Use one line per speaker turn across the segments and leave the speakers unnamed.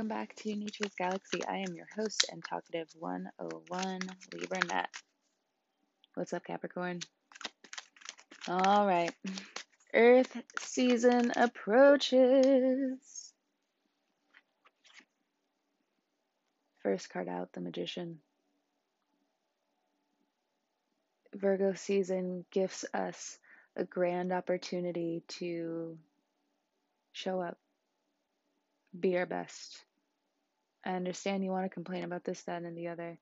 welcome back to Nature's Galaxy. I am your host and talkative 101 Libra Net. What's up, Capricorn? All right, Earth season approaches. First card out, the Magician. Virgo season gifts us a grand opportunity to show up be our best. I understand you want to complain about this, that, and the other.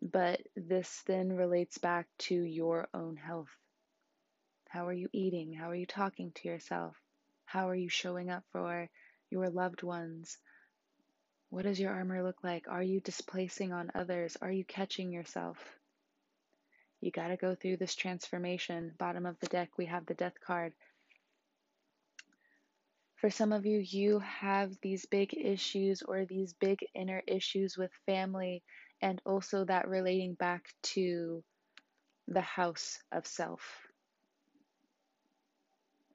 But this then relates back to your own health. How are you eating? How are you talking to yourself? How are you showing up for your loved ones? What does your armor look like? Are you displacing on others? Are you catching yourself? You got to go through this transformation. Bottom of the deck, we have the death card. For some of you, you have these big issues or these big inner issues with family, and also that relating back to the house of self.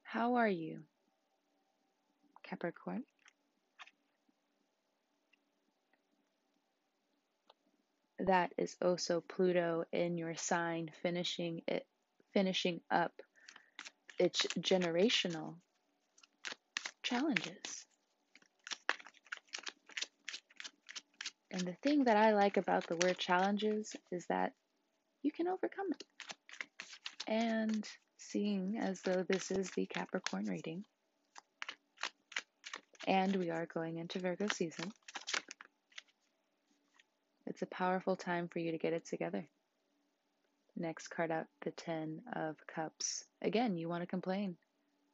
How are you, Capricorn? That is also Pluto in your sign, finishing it, finishing up its generational challenges. And the thing that I like about the word challenges is that you can overcome it. And seeing as though this is the Capricorn reading, and we are going into Virgo season, it's a powerful time for you to get it together. Next card out, the Ten of Cups. Again, you want to complain.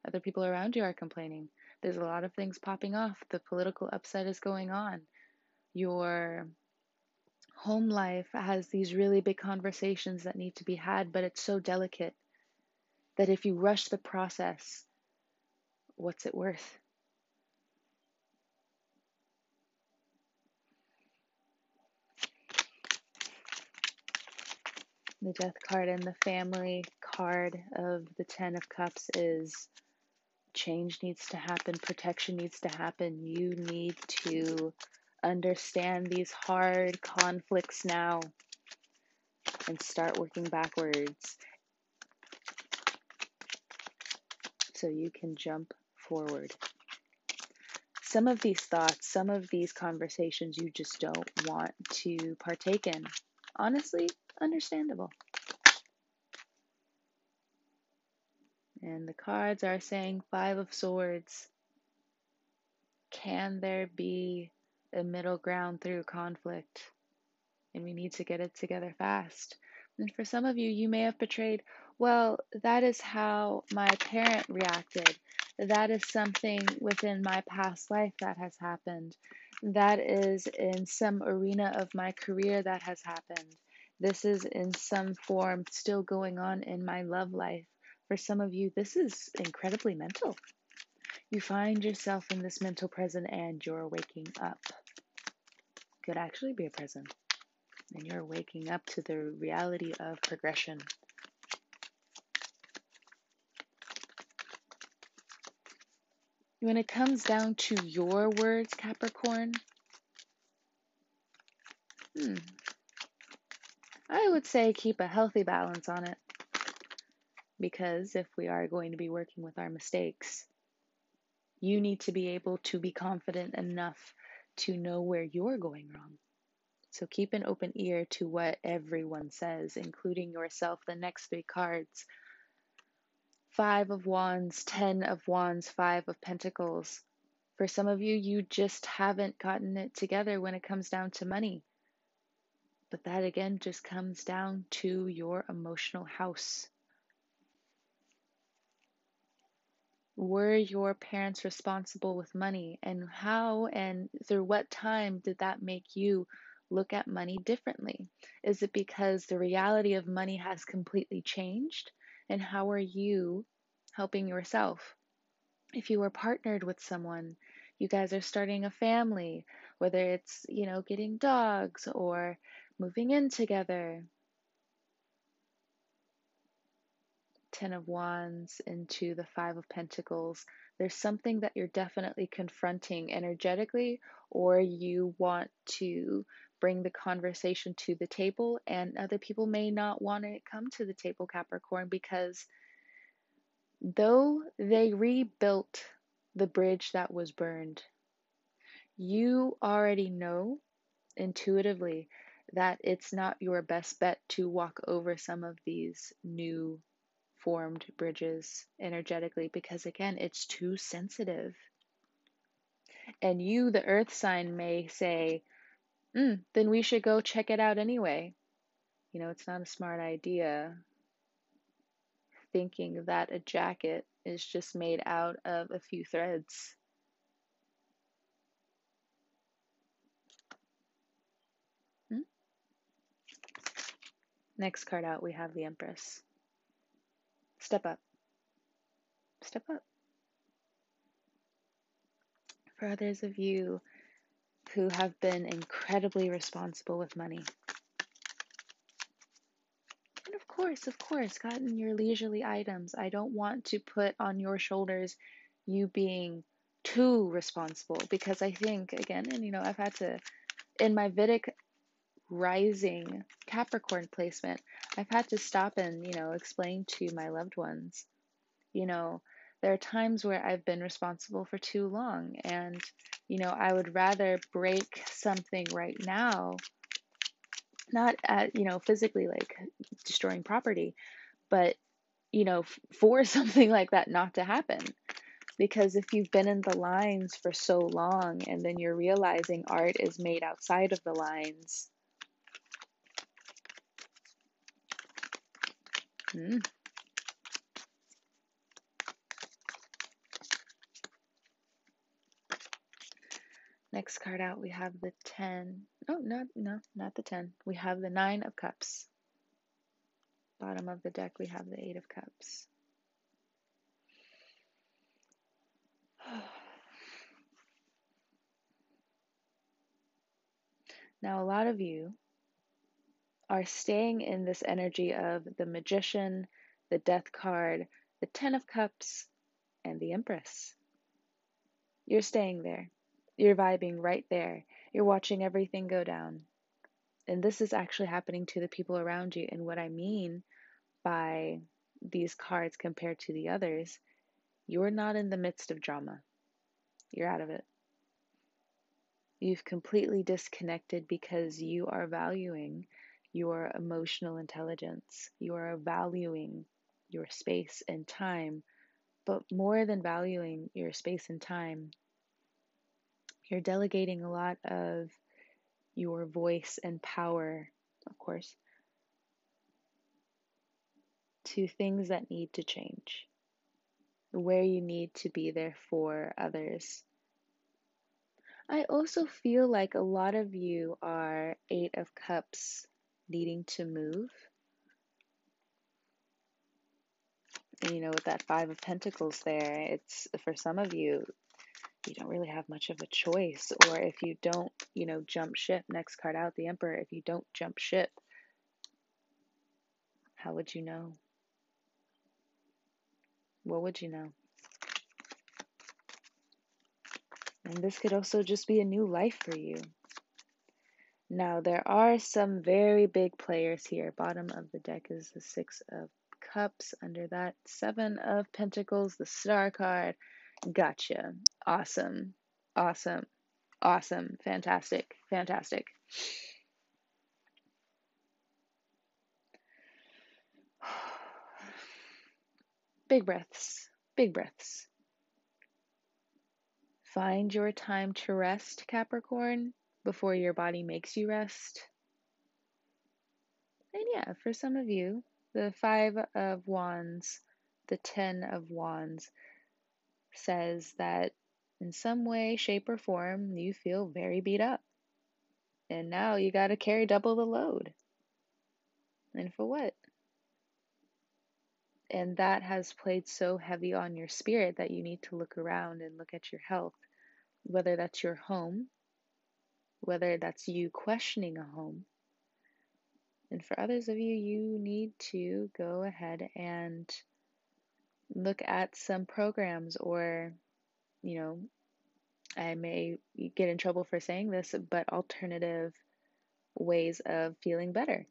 Other people around you are complaining. There's a lot of things popping off. The political upset is going on. Your home life has these really big conversations that need to be had, but it's so delicate that if you rush the process, what's it worth? The death card and the family card of the Ten of Cups is change needs to happen, protection needs to happen. You need to understand these hard conflicts now and start working backwards so you can jump forward. Some of these thoughts, some of these conversations you just don't want to partake in. Honestly, understandable. And the cards are saying Five of Swords. Can there be a middle ground through conflict? And we need to get it together fast. And for some of you, you may have betrayed, well, that is how my parent reacted. That is something within my past life that has happened. That is in some arena of my career that has happened. This is in some form still going on in my love life. For some of you, this is incredibly mental. You find yourself in this mental prison and you're waking up. Could actually be a prison. And you're waking up to the reality of progression. When it comes down to your words, Capricorn, hmm, I would say keep a healthy balance on it. Because if we are going to be working with our mistakes, you need to be able to be confident enough to know where you're going wrong. So keep an open ear to what everyone says, including yourself. The next three cards Five of Wands, Ten of Wands, Five of Pentacles. For some of you, you just haven't gotten it together when it comes down to money. But that again just comes down to your emotional house. Were your parents responsible with money and how and through what time did that make you look at money differently? Is it because the reality of money has completely changed? And how are you helping yourself? If you were partnered with someone you guys are starting a family whether it's you know getting dogs or moving in together Ten of Wands into the Five of Pentacles. there's something that you're definitely confronting energetically, or you want to bring the conversation to the table, and other people may not want to come to the table, Capricorn, because though they rebuilt the bridge that was burned, you already know intuitively that it's not your best bet to walk over some of these new formed bridges energetically because, again, it's too sensitive. And you, the earth sign, may say, mm, then we should go check it out anyway. You know, it's not a smart idea thinking that a jacket is just made out of a few threads. Hmm? Next card out, we have the Empress. Step up. Step up. For others of you who have been incredibly responsible with money, and of course, of course, gotten your leisurely items. I don't want to put on your shoulders you being too responsible because I think, again, and you know, I've had to, in my Vedic rising Capricorn placement, I've had to stop and, you know, explain to my loved ones, you know, there are times where I've been responsible for too long, and, you know, I would rather break something right now, not at, you know, physically like destroying property, but, you know, f- for something like that not to happen. Because if you've been in the lines for so long and then you're realizing art is made outside of the lines, hmm, Next card out, we have the 10. Oh, no, no, not the 10. We have the 9 of Cups. Bottom of the deck, we have the 8 of Cups. Now, a lot of you are staying in this energy of the Magician, the Death card, the Ten of Cups, and the Empress. You're staying there. You're vibing right there. You're watching everything go down. And this is actually happening to the people around you. And what I mean by these cards compared to the others, you're not in the midst of drama. You're out of it. You've completely disconnected because you are valuing your emotional intelligence. You are valuing your space and time. But more than valuing your space and time, you're delegating a lot of your voice and power, of course, to things that need to change, where you need to be there for others. I also feel like a lot of you are Eight of Cups needing to move. And, you know, with that Five of Pentacles there, it's for some of you, you don't really have much of a choice. Or if you don't, you know, jump ship, next card out, the Emperor, if you don't jump ship, how would you know? What would you know? And this could also just be a new life for you. Now, there are some very big players here. Bottom of the deck is the Six of Cups. Under that, Seven of Pentacles, the Star card. Gotcha. Awesome. Awesome. Awesome. Fantastic. Fantastic. Big breaths. Big breaths. Find your time to rest, Capricorn, before your body makes you rest. And yeah, for some of you, the Five of Wands, the Ten of Wands says that in some way, shape, or form, you feel very beat up. And now you got to carry double the load. And for what? And that has played so heavy on your spirit that you need to look around and look at your health, whether that's your home, whether that's you questioning a home. And for others of you, you need to go ahead and look at some programs or you know, I may get in trouble for saying this, but alternative ways of feeling better.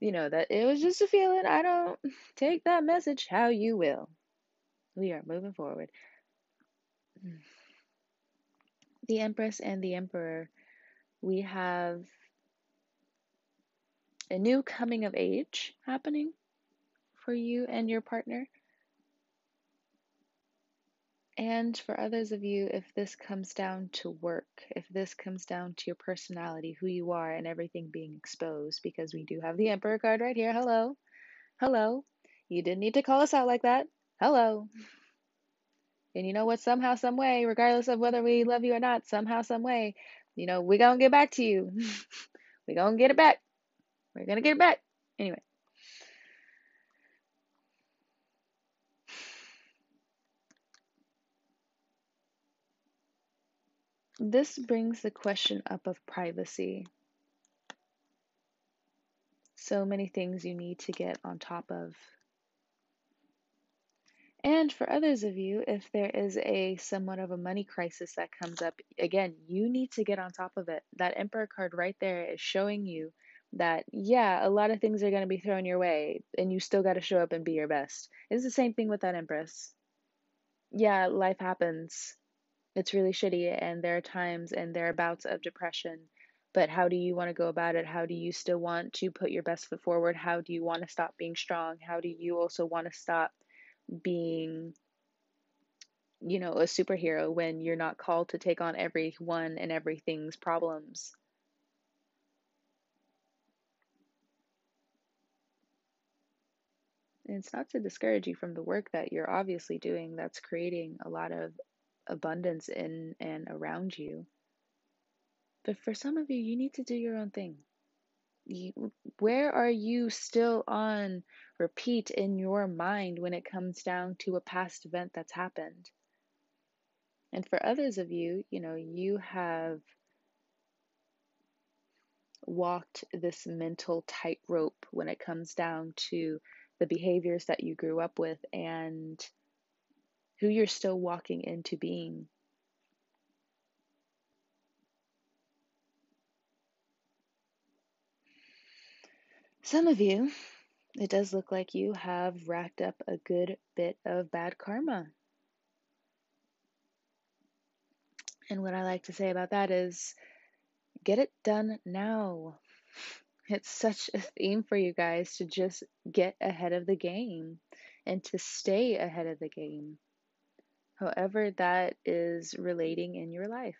You know, that it was just a feeling. I don't take that message how you will. We are moving forward. The Empress and the Emperor, we have a new coming of age happening for you and your partner. And for others of you, if this comes down to work, if this comes down to your personality, who you are, and everything being exposed, because we do have the Emperor card right here. Hello. Hello. You didn't need to call us out like that. Hello. And you know what? Somehow, some way, regardless of whether we love you or not, somehow, some way, you know, we're gonna get back to you. we're gonna get it back. We're gonna get it back. Anyway. This brings the question up of privacy. So many things you need to get on top of. And for others of you, if there is a somewhat of a money crisis that comes up, again, you need to get on top of it. That Emperor card right there is showing you that, yeah, a lot of things are going to be thrown your way, and you still got to show up and be your best. It's the same thing with that Empress. Yeah, life happens it's really shitty and there are times and there are bouts of depression but how do you want to go about it how do you still want to put your best foot forward how do you want to stop being strong how do you also want to stop being you know a superhero when you're not called to take on everyone and everything's problems and it's not to discourage you from the work that you're obviously doing that's creating a lot of abundance in and around you. But for some of you, you need to do your own thing. Where are you still on repeat in your mind when it comes down to a past event that's happened? And for others of you, you know, you have walked this mental tightrope when it comes down to the behaviors that you grew up with and who you're still walking into being. Some of you, it does look like you have racked up a good bit of bad karma. And what I like to say about that is get it done now. It's such a theme for you guys to just get ahead of the game and to stay ahead of the game however that is relating in your life.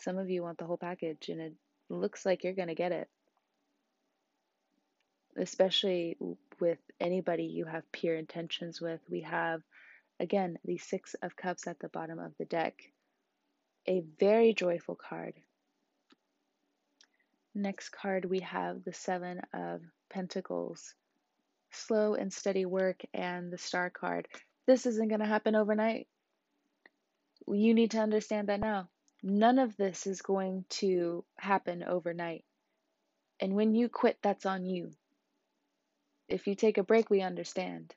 Some of you want the whole package, and it looks like you're going to get it. Especially with anybody you have peer intentions with. We have, again, the Six of Cups at the bottom of the deck. A very joyful card. Next card, we have the Seven of Pentacles. Slow and steady work, and the Star card. This isn't going to happen overnight. You need to understand that now. None of this is going to happen overnight. And when you quit, that's on you. If you take a break, we understand.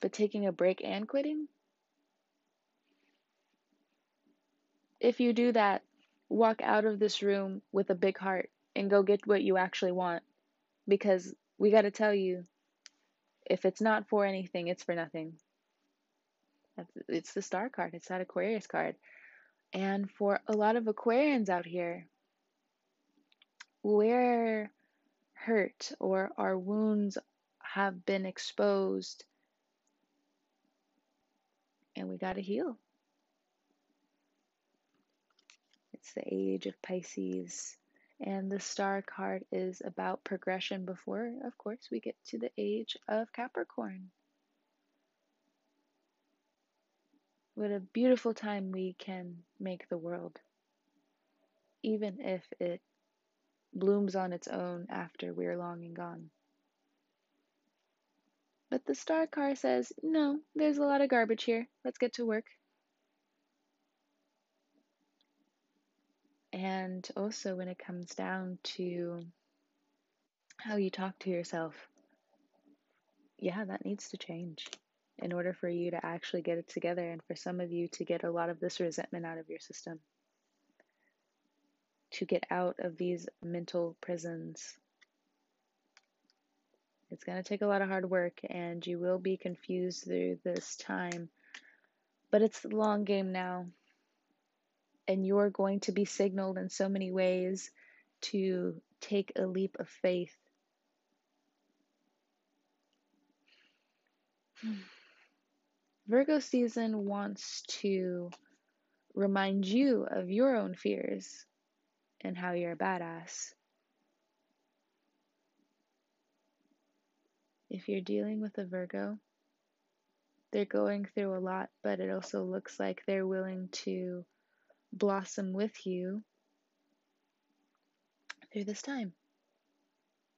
But taking a break and quitting? If you do that, walk out of this room with a big heart and go get what you actually want. Because we got to tell you, if it's not for anything, it's for nothing. It's the star card, it's that Aquarius card. And for a lot of Aquarians out here, we're hurt or our wounds have been exposed and we got to heal. It's the age of Pisces. And the star card is about progression before, of course, we get to the age of Capricorn. What a beautiful time we can make the world, even if it blooms on its own after we're long and gone. But the star car says, no, there's a lot of garbage here. Let's get to work. And also, when it comes down to how you talk to yourself, yeah, that needs to change in order for you to actually get it together and for some of you to get a lot of this resentment out of your system, to get out of these mental prisons. It's going to take a lot of hard work and you will be confused through this time, but it's the long game now. And you're going to be signaled in so many ways to take a leap of faith. Virgo season wants to remind you of your own fears and how you're a badass. If you're dealing with a Virgo, they're going through a lot, but it also looks like they're willing to blossom with you through this time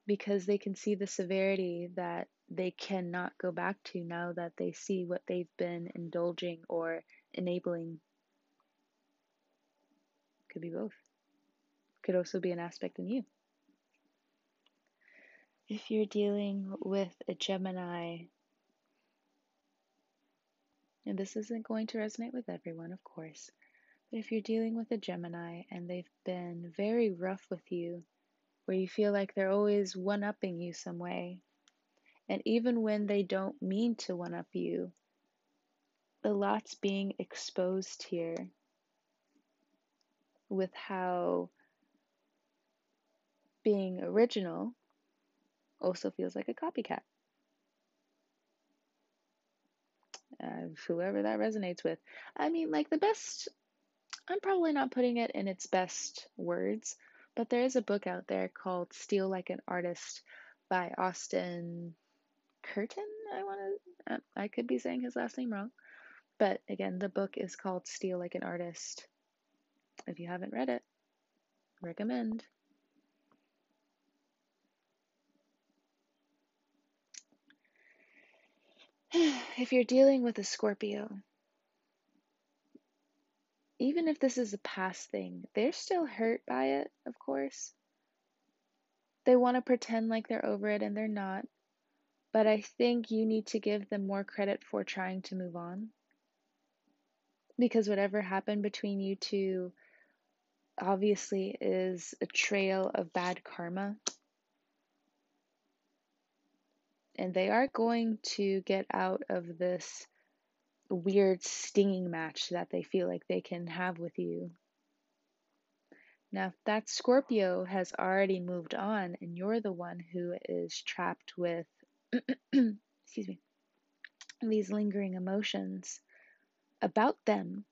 because they can see the severity that they cannot go back to now that they see what they've been indulging or enabling. Could be both. Could also be an aspect in you. If you're dealing with a Gemini, and this isn't going to resonate with everyone, of course, but if you're dealing with a Gemini and they've been very rough with you, where you feel like they're always one upping you some way, and even when they don't mean to one up you, a lot's being exposed here with how being original also feels like a copycat. Uh, whoever that resonates with. I mean, like the best, I'm probably not putting it in its best words, but there is a book out there called Steal Like an Artist by Austin Curtin, I want to, uh, I could be saying his last name wrong. But again, the book is called Steal Like an Artist. If you haven't read it, recommend. if you're dealing with a Scorpio, even if this is a past thing, they're still hurt by it, of course. They want to pretend like they're over it and they're not. But I think you need to give them more credit for trying to move on. Because whatever happened between you two obviously is a trail of bad karma. And they are going to get out of this weird stinging match that they feel like they can have with you. Now, if that Scorpio has already moved on and you're the one who is trapped with excuse me, these lingering emotions about them.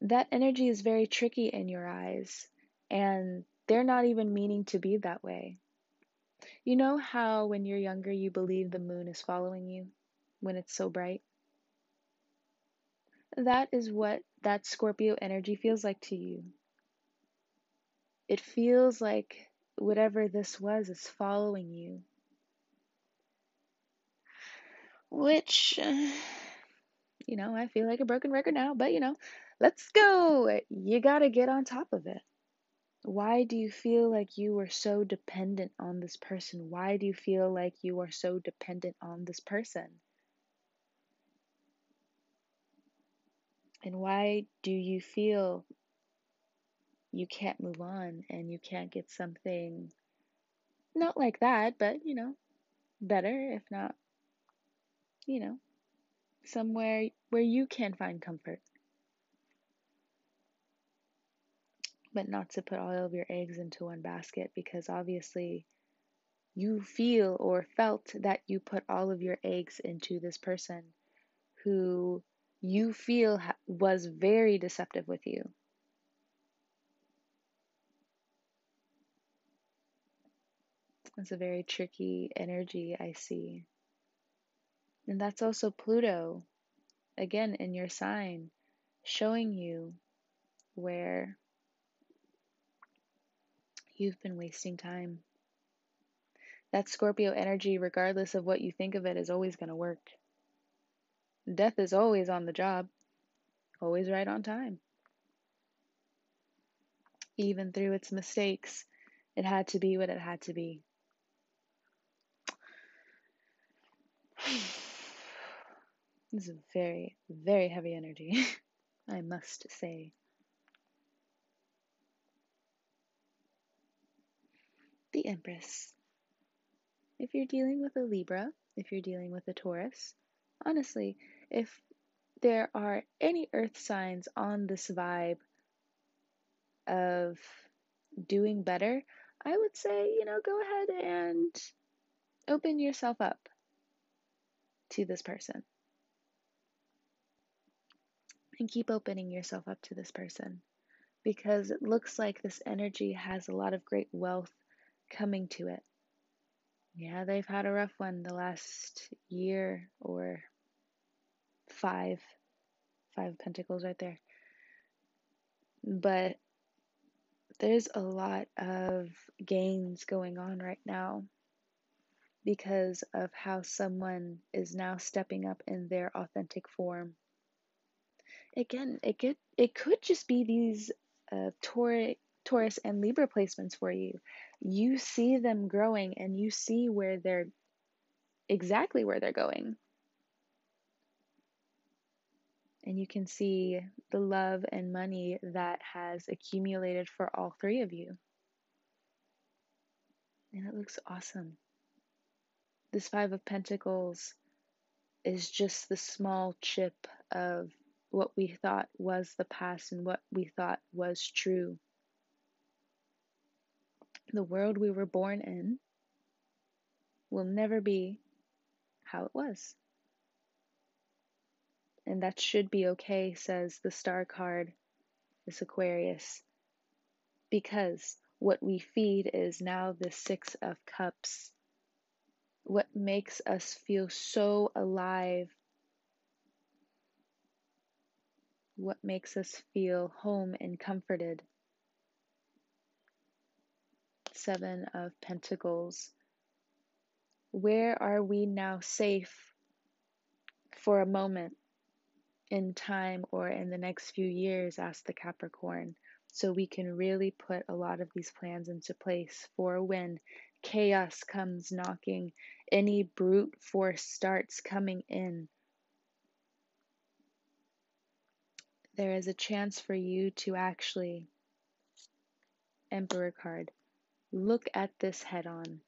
That energy is very tricky in your eyes, and they're not even meaning to be that way. You know how when you're younger you believe the moon is following you when it's so bright? That is what that Scorpio energy feels like to you. It feels like whatever this was is following you. Which, you know, I feel like a broken record now, but you know, let's go. You gotta get on top of it. Why do you feel like you are so dependent on this person? Why do you feel like you are so dependent on this person? And why do you feel you can't move on and you can't get something not like that, but you know, better, if not, you know, somewhere where you can find comfort. But not to put all of your eggs into one basket because obviously you feel or felt that you put all of your eggs into this person who you feel was very deceptive with you. It's a very tricky energy I see. And that's also Pluto, again, in your sign, showing you where You've been wasting time. That Scorpio energy, regardless of what you think of it, is always going to work. Death is always on the job, always right on time. Even through its mistakes, it had to be what it had to be. This is very, very heavy energy, I must say. Empress. If you're dealing with a Libra, if you're dealing with a Taurus, honestly, if there are any earth signs on this vibe of doing better, I would say, you know, go ahead and open yourself up to this person. And keep opening yourself up to this person because it looks like this energy has a lot of great wealth coming to it. Yeah, they've had a rough one the last year or five. Five pentacles right there. But there's a lot of gains going on right now because of how someone is now stepping up in their authentic form. Again, it could it could just be these uh, Taurus, Taurus and Libra placements for you. You see them growing and you see where they're exactly where they're going. And you can see the love and money that has accumulated for all three of you. And it looks awesome. This Five of Pentacles is just the small chip of what we thought was the past and what we thought was true. The world we were born in will never be how it was. And that should be okay, says the star card, this Aquarius, because what we feed is now the Six of Cups what makes us feel so alive, what makes us feel home and comforted. Seven of Pentacles. Where are we now safe for a moment in time or in the next few years? asked the Capricorn. So we can really put a lot of these plans into place for when chaos comes knocking, any brute force starts coming in, there is a chance for you to actually, Emperor card, look at this head on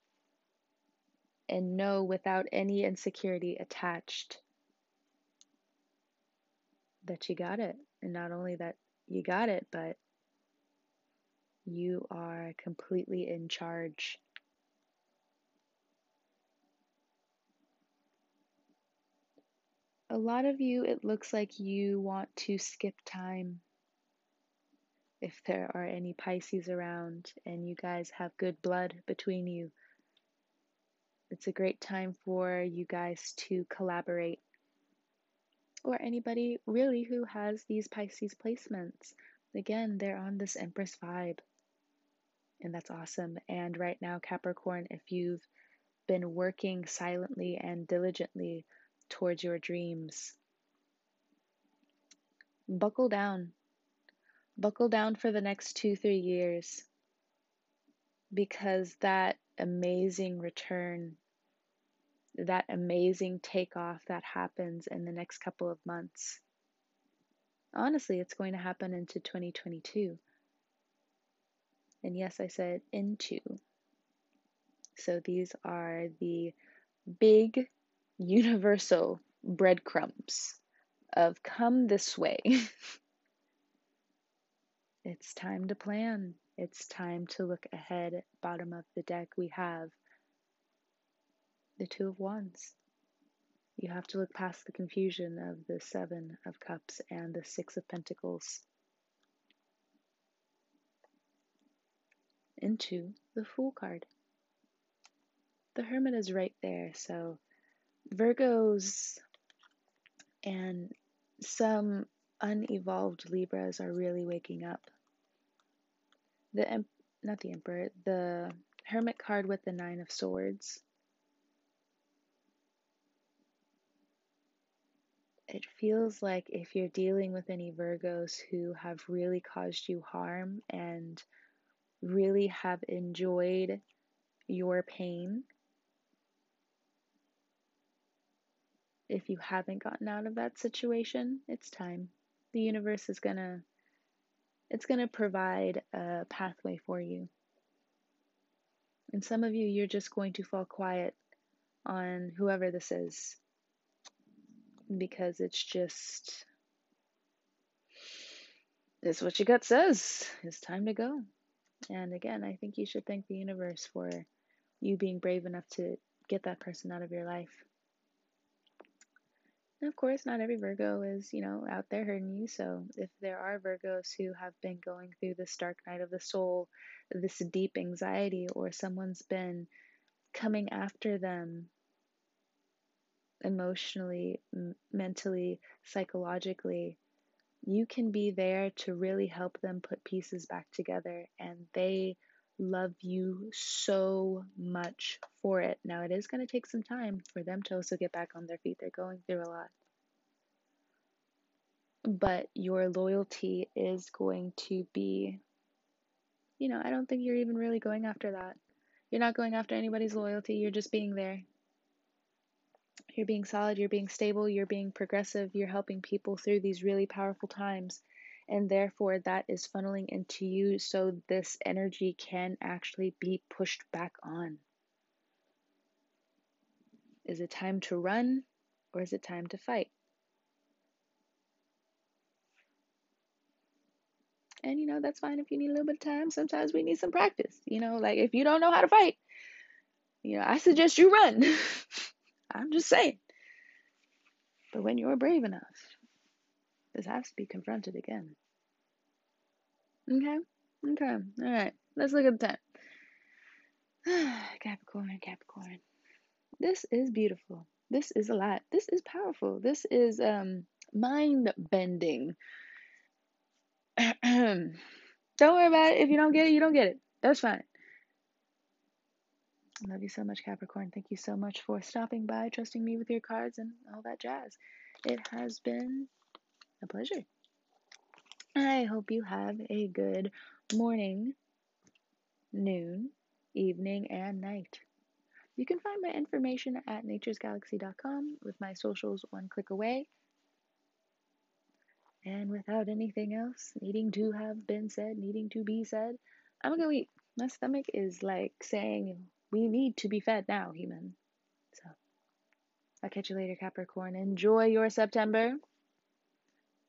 and know without any insecurity attached that you got it. And not only that you got it, but you are completely in charge. A lot of you, it looks like you want to skip time. If there are any Pisces around and you guys have good blood between you, it's a great time for you guys to collaborate. Or anybody really who has these Pisces placements. Again, they're on this Empress vibe. And that's awesome. And right now, Capricorn, if you've been working silently and diligently towards your dreams. Buckle down. Buckle down for the next two, three years because that amazing return, that amazing takeoff that happens in the next couple of months. Honestly, it's going to happen into 2022. And yes, I said into. So these are the big universal breadcrumbs of come this way. it's time to plan. It's time to look ahead. Bottom of the deck, we have the Two of Wands. You have to look past the confusion of the Seven of Cups and the Six of Pentacles into the Fool card. The Hermit is right there, so Virgos and some unevolved Libras are really waking up. The not the Emperor, the Hermit card with the Nine of Swords. It feels like if you're dealing with any Virgos who have really caused you harm and really have enjoyed your pain, If you haven't gotten out of that situation, it's time. The universe is going to it's going to provide a pathway for you. And some of you you're just going to fall quiet on whoever this is because it's just it's what your gut says. It's time to go. And again, I think you should thank the universe for you being brave enough to get that person out of your life. And of course, not every Virgo is, you know, out there hurting you. So if there are Virgos who have been going through this dark night of the soul, this deep anxiety, or someone's been coming after them emotionally, m- mentally, psychologically, you can be there to really help them put pieces back together. And they love you so much for it. Now, it is going to take some time for them to also get back on their feet. They're going through a lot. But your loyalty is going to be, you know, I don't think you're even really going after that. You're not going after anybody's loyalty, you're just being there. You're being solid, you're being stable, you're being progressive, you're helping people through these really powerful times. And therefore, that is funneling into you so this energy can actually be pushed back on. Is it time to run or is it time to fight? And you know, that's fine if you need a little bit of time. Sometimes we need some practice. You know, like if you don't know how to fight, you know, I suggest you run. I'm just saying. But when you're brave enough, this has to be confronted again. Okay? Okay. All right. Let's look at the time. Capricorn, Capricorn. This is beautiful. This is a lot. This is powerful. This is um mind bending. don't worry about it. If you don't get it, you don't get it. That's fine. I love you so much, Capricorn. Thank you so much for stopping by, trusting me with your cards, and all that jazz. It has been a pleasure. I hope you have a good morning, noon, evening, and night. You can find my information at naturesgalaxy.com with my socials one click away. And without anything else needing to have been said, needing to be said, I'm gonna go eat. My stomach is like saying, We need to be fed now, human. So I'll catch you later, Capricorn. Enjoy your September.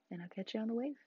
And I'll catch you on the wave.